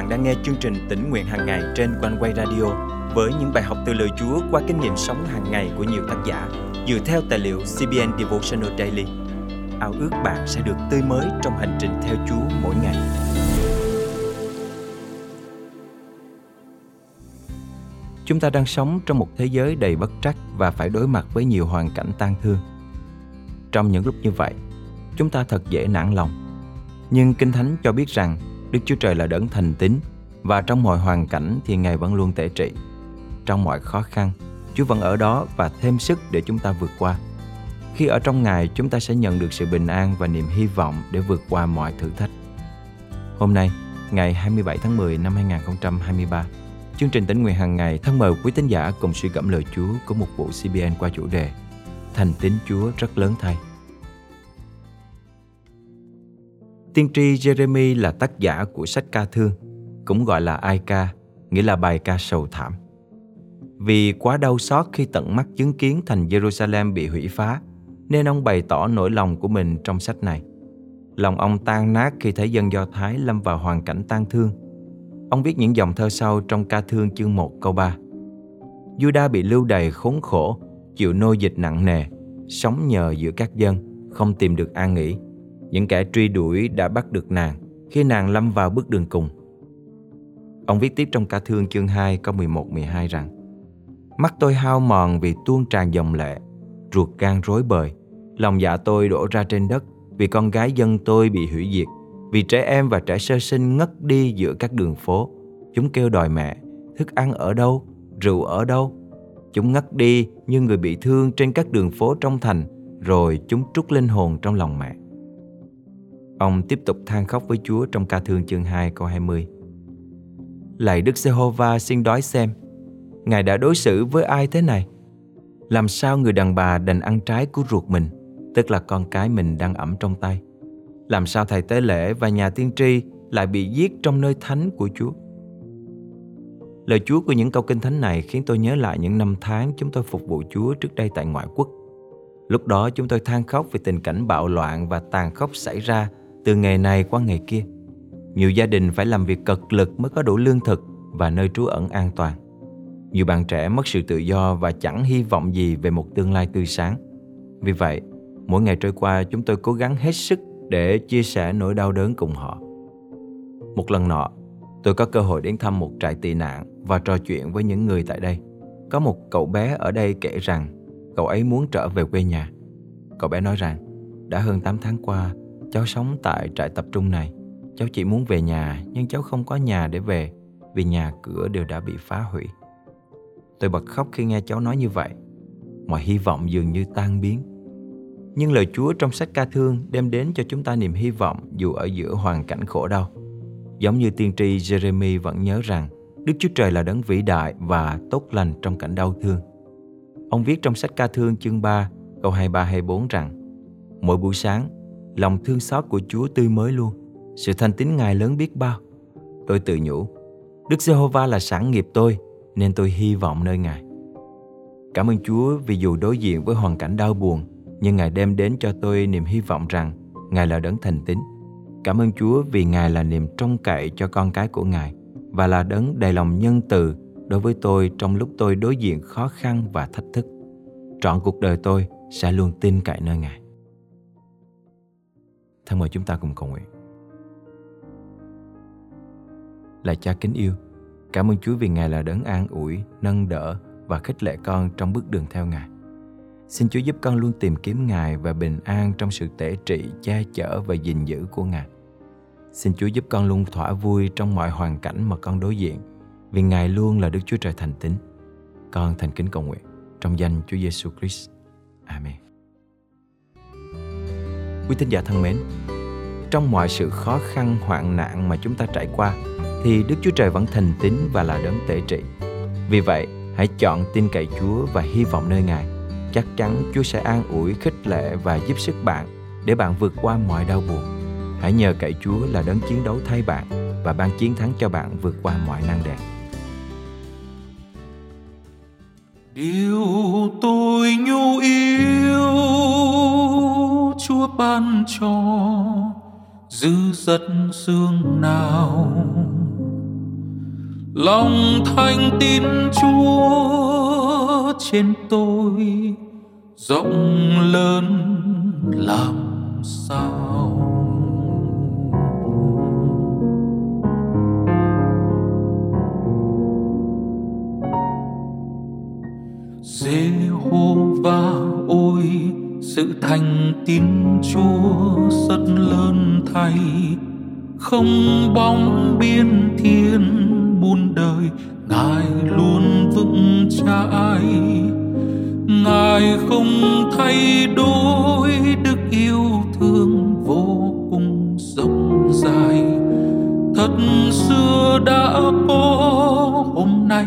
bạn đang nghe chương trình tỉnh nguyện hàng ngày trên quanh quay radio với những bài học từ lời Chúa qua kinh nghiệm sống hàng ngày của nhiều tác giả dựa theo tài liệu CBN Devotional Daily. Ao ước bạn sẽ được tươi mới trong hành trình theo Chúa mỗi ngày. Chúng ta đang sống trong một thế giới đầy bất trắc và phải đối mặt với nhiều hoàn cảnh tang thương. Trong những lúc như vậy, chúng ta thật dễ nản lòng. Nhưng Kinh Thánh cho biết rằng Đức Chúa Trời là đấng thành tín và trong mọi hoàn cảnh thì Ngài vẫn luôn tể trị. Trong mọi khó khăn, Chúa vẫn ở đó và thêm sức để chúng ta vượt qua. Khi ở trong Ngài, chúng ta sẽ nhận được sự bình an và niềm hy vọng để vượt qua mọi thử thách. Hôm nay, ngày 27 tháng 10 năm 2023, chương trình tỉnh nguyện hàng ngày thân mời quý tín giả cùng suy gẫm lời Chúa của một vụ CBN qua chủ đề Thành tín Chúa rất lớn thay. Tiên tri Jeremy là tác giả của sách ca thương, cũng gọi là ai ca, nghĩa là bài ca sầu thảm. Vì quá đau xót khi tận mắt chứng kiến thành Jerusalem bị hủy phá, nên ông bày tỏ nỗi lòng của mình trong sách này. Lòng ông tan nát khi thấy dân Do Thái lâm vào hoàn cảnh tan thương. Ông viết những dòng thơ sau trong ca thương chương 1 câu 3. Juda bị lưu đày khốn khổ, chịu nô dịch nặng nề, sống nhờ giữa các dân, không tìm được an nghỉ. Những kẻ truy đuổi đã bắt được nàng khi nàng lâm vào bước đường cùng. Ông viết tiếp trong ca thương chương 2 câu 11-12 rằng Mắt tôi hao mòn vì tuôn tràn dòng lệ, ruột gan rối bời. Lòng dạ tôi đổ ra trên đất vì con gái dân tôi bị hủy diệt, vì trẻ em và trẻ sơ sinh ngất đi giữa các đường phố. Chúng kêu đòi mẹ, thức ăn ở đâu, rượu ở đâu. Chúng ngất đi như người bị thương trên các đường phố trong thành, rồi chúng trút linh hồn trong lòng mẹ. Ông tiếp tục than khóc với Chúa trong ca thương chương 2 câu 20. Lạy Đức Giê-hô-va xin đói xem, Ngài đã đối xử với ai thế này? Làm sao người đàn bà đành ăn trái của ruột mình, tức là con cái mình đang ẩm trong tay? Làm sao thầy tế lễ và nhà tiên tri lại bị giết trong nơi thánh của Chúa? Lời Chúa của những câu kinh thánh này khiến tôi nhớ lại những năm tháng chúng tôi phục vụ Chúa trước đây tại ngoại quốc. Lúc đó chúng tôi than khóc về tình cảnh bạo loạn và tàn khốc xảy ra từ ngày này qua ngày kia. Nhiều gia đình phải làm việc cật lực mới có đủ lương thực và nơi trú ẩn an toàn. Nhiều bạn trẻ mất sự tự do và chẳng hy vọng gì về một tương lai tươi sáng. Vì vậy, mỗi ngày trôi qua chúng tôi cố gắng hết sức để chia sẻ nỗi đau đớn cùng họ. Một lần nọ, tôi có cơ hội đến thăm một trại tị nạn và trò chuyện với những người tại đây. Có một cậu bé ở đây kể rằng cậu ấy muốn trở về quê nhà. Cậu bé nói rằng, đã hơn 8 tháng qua, cháu sống tại trại tập trung này. Cháu chỉ muốn về nhà nhưng cháu không có nhà để về vì nhà cửa đều đã bị phá hủy. Tôi bật khóc khi nghe cháu nói như vậy. Mọi hy vọng dường như tan biến. Nhưng lời Chúa trong sách ca thương đem đến cho chúng ta niềm hy vọng dù ở giữa hoàn cảnh khổ đau. Giống như tiên tri Jeremy vẫn nhớ rằng Đức Chúa Trời là đấng vĩ đại và tốt lành trong cảnh đau thương. Ông viết trong sách ca thương chương 3 câu 23-24 rằng Mỗi buổi sáng, lòng thương xót của Chúa tươi mới luôn. Sự thanh tín Ngài lớn biết bao. Tôi tự nhủ, Đức Giê-hô-va là sản nghiệp tôi nên tôi hy vọng nơi Ngài. Cảm ơn Chúa vì dù đối diện với hoàn cảnh đau buồn, nhưng Ngài đem đến cho tôi niềm hy vọng rằng Ngài là đấng thành tín. Cảm ơn Chúa vì Ngài là niềm trông cậy cho con cái của Ngài và là đấng đầy lòng nhân từ đối với tôi trong lúc tôi đối diện khó khăn và thách thức. Trọn cuộc đời tôi sẽ luôn tin cậy nơi Ngài. Thân mời chúng ta cùng cầu nguyện. Là cha kính yêu, Cảm ơn Chúa vì Ngài là đấng an ủi, nâng đỡ và khích lệ con trong bước đường theo Ngài. Xin Chúa giúp con luôn tìm kiếm Ngài và bình an trong sự tể trị, che chở và gìn giữ của Ngài. Xin Chúa giúp con luôn thỏa vui trong mọi hoàn cảnh mà con đối diện, vì Ngài luôn là Đức Chúa Trời thành tín. Con thành kính cầu nguyện trong danh Chúa Giêsu Christ. Amen. Quý tín giả thân mến, trong mọi sự khó khăn hoạn nạn mà chúng ta trải qua, thì Đức Chúa Trời vẫn thành tín và là đấng tể trị. Vì vậy, hãy chọn tin cậy Chúa và hy vọng nơi Ngài. Chắc chắn Chúa sẽ an ủi, khích lệ và giúp sức bạn để bạn vượt qua mọi đau buồn. Hãy nhờ cậy Chúa là đấng chiến đấu thay bạn và ban chiến thắng cho bạn vượt qua mọi nan đề. Điều tôi nhu yêu ban cho dư dật dương nào. Lòng thanh tin chúa trên tôi rộng lớn, làm sao? Thành tín Chúa rất lớn thay. Không bóng biên thiên muôn đời, ngài luôn vững chãi. Ngài không thay đổi đức yêu thương vô cùng rộng dài thật xưa đã có hôm nay,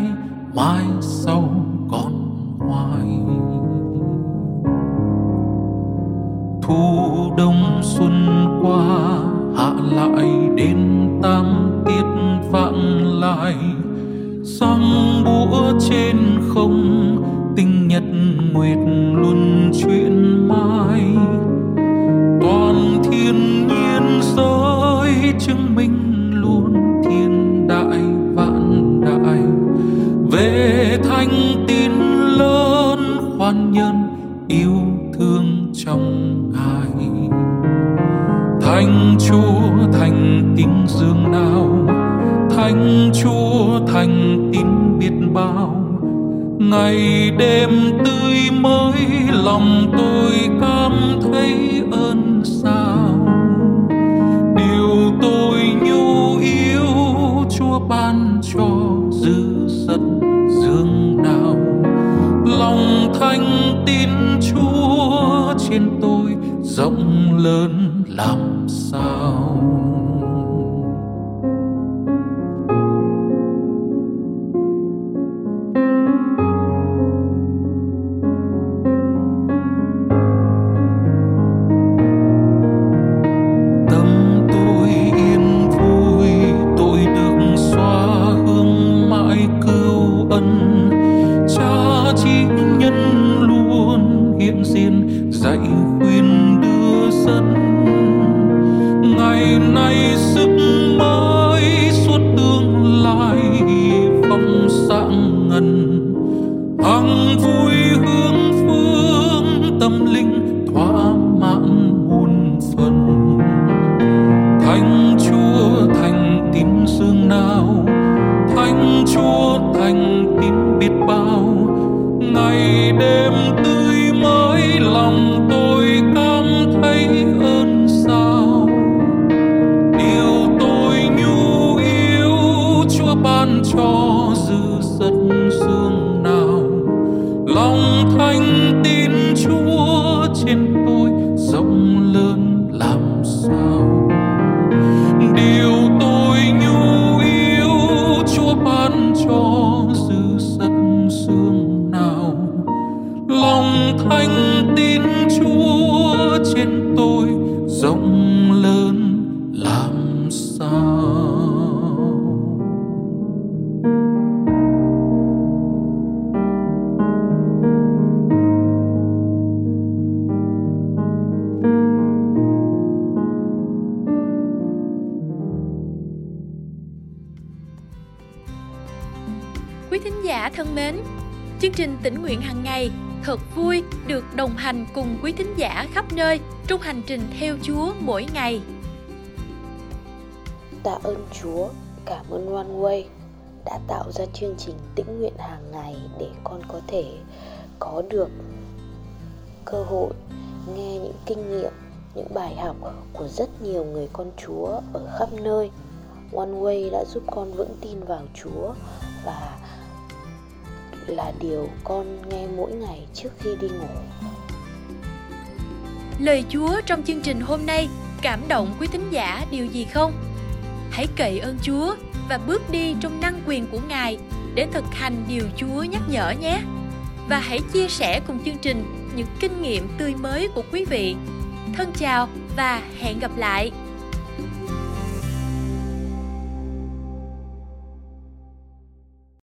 mai sau qua, hạ lại đến tam tiết vạn lại. Sang búa trên không, tinh nhật nguyệt luân chuyển mãi toàn thiên nhiên giới chứng minh thành chúa thành tín dương nào? Thánh chúa thành tín biết bao? Ngày đêm tươi mới, lòng tôi cảm thấy ơn sao? Điều tôi nhu yếu, chúa ban cho dư dật dương nào? Lòng thanh tin chúa trên tôi rộng lớn làm chi nhân luôn hiện diện, dạy khuyên đưa dẫn. ngày nay sức mới suốt tương lai phong sáng ngần hằng vui hướng phương tâm linh thoáng thân mến, chương trình tỉnh nguyện hàng ngày thật vui được đồng hành cùng quý thính giả khắp nơi trong hành trình theo Chúa mỗi ngày. Tạ ơn Chúa, cảm ơn One Way đã tạo ra chương trình tĩnh nguyện hàng ngày để con có thể có được cơ hội nghe những kinh nghiệm, những bài học của rất nhiều người con Chúa ở khắp nơi. One Way đã giúp con vững tin vào Chúa và là điều con nghe mỗi ngày trước khi đi ngủ. Lời Chúa trong chương trình hôm nay cảm động quý thính giả điều gì không? Hãy cậy ơn Chúa và bước đi trong năng quyền của Ngài để thực hành điều Chúa nhắc nhở nhé. Và hãy chia sẻ cùng chương trình những kinh nghiệm tươi mới của quý vị. Thân chào và hẹn gặp lại.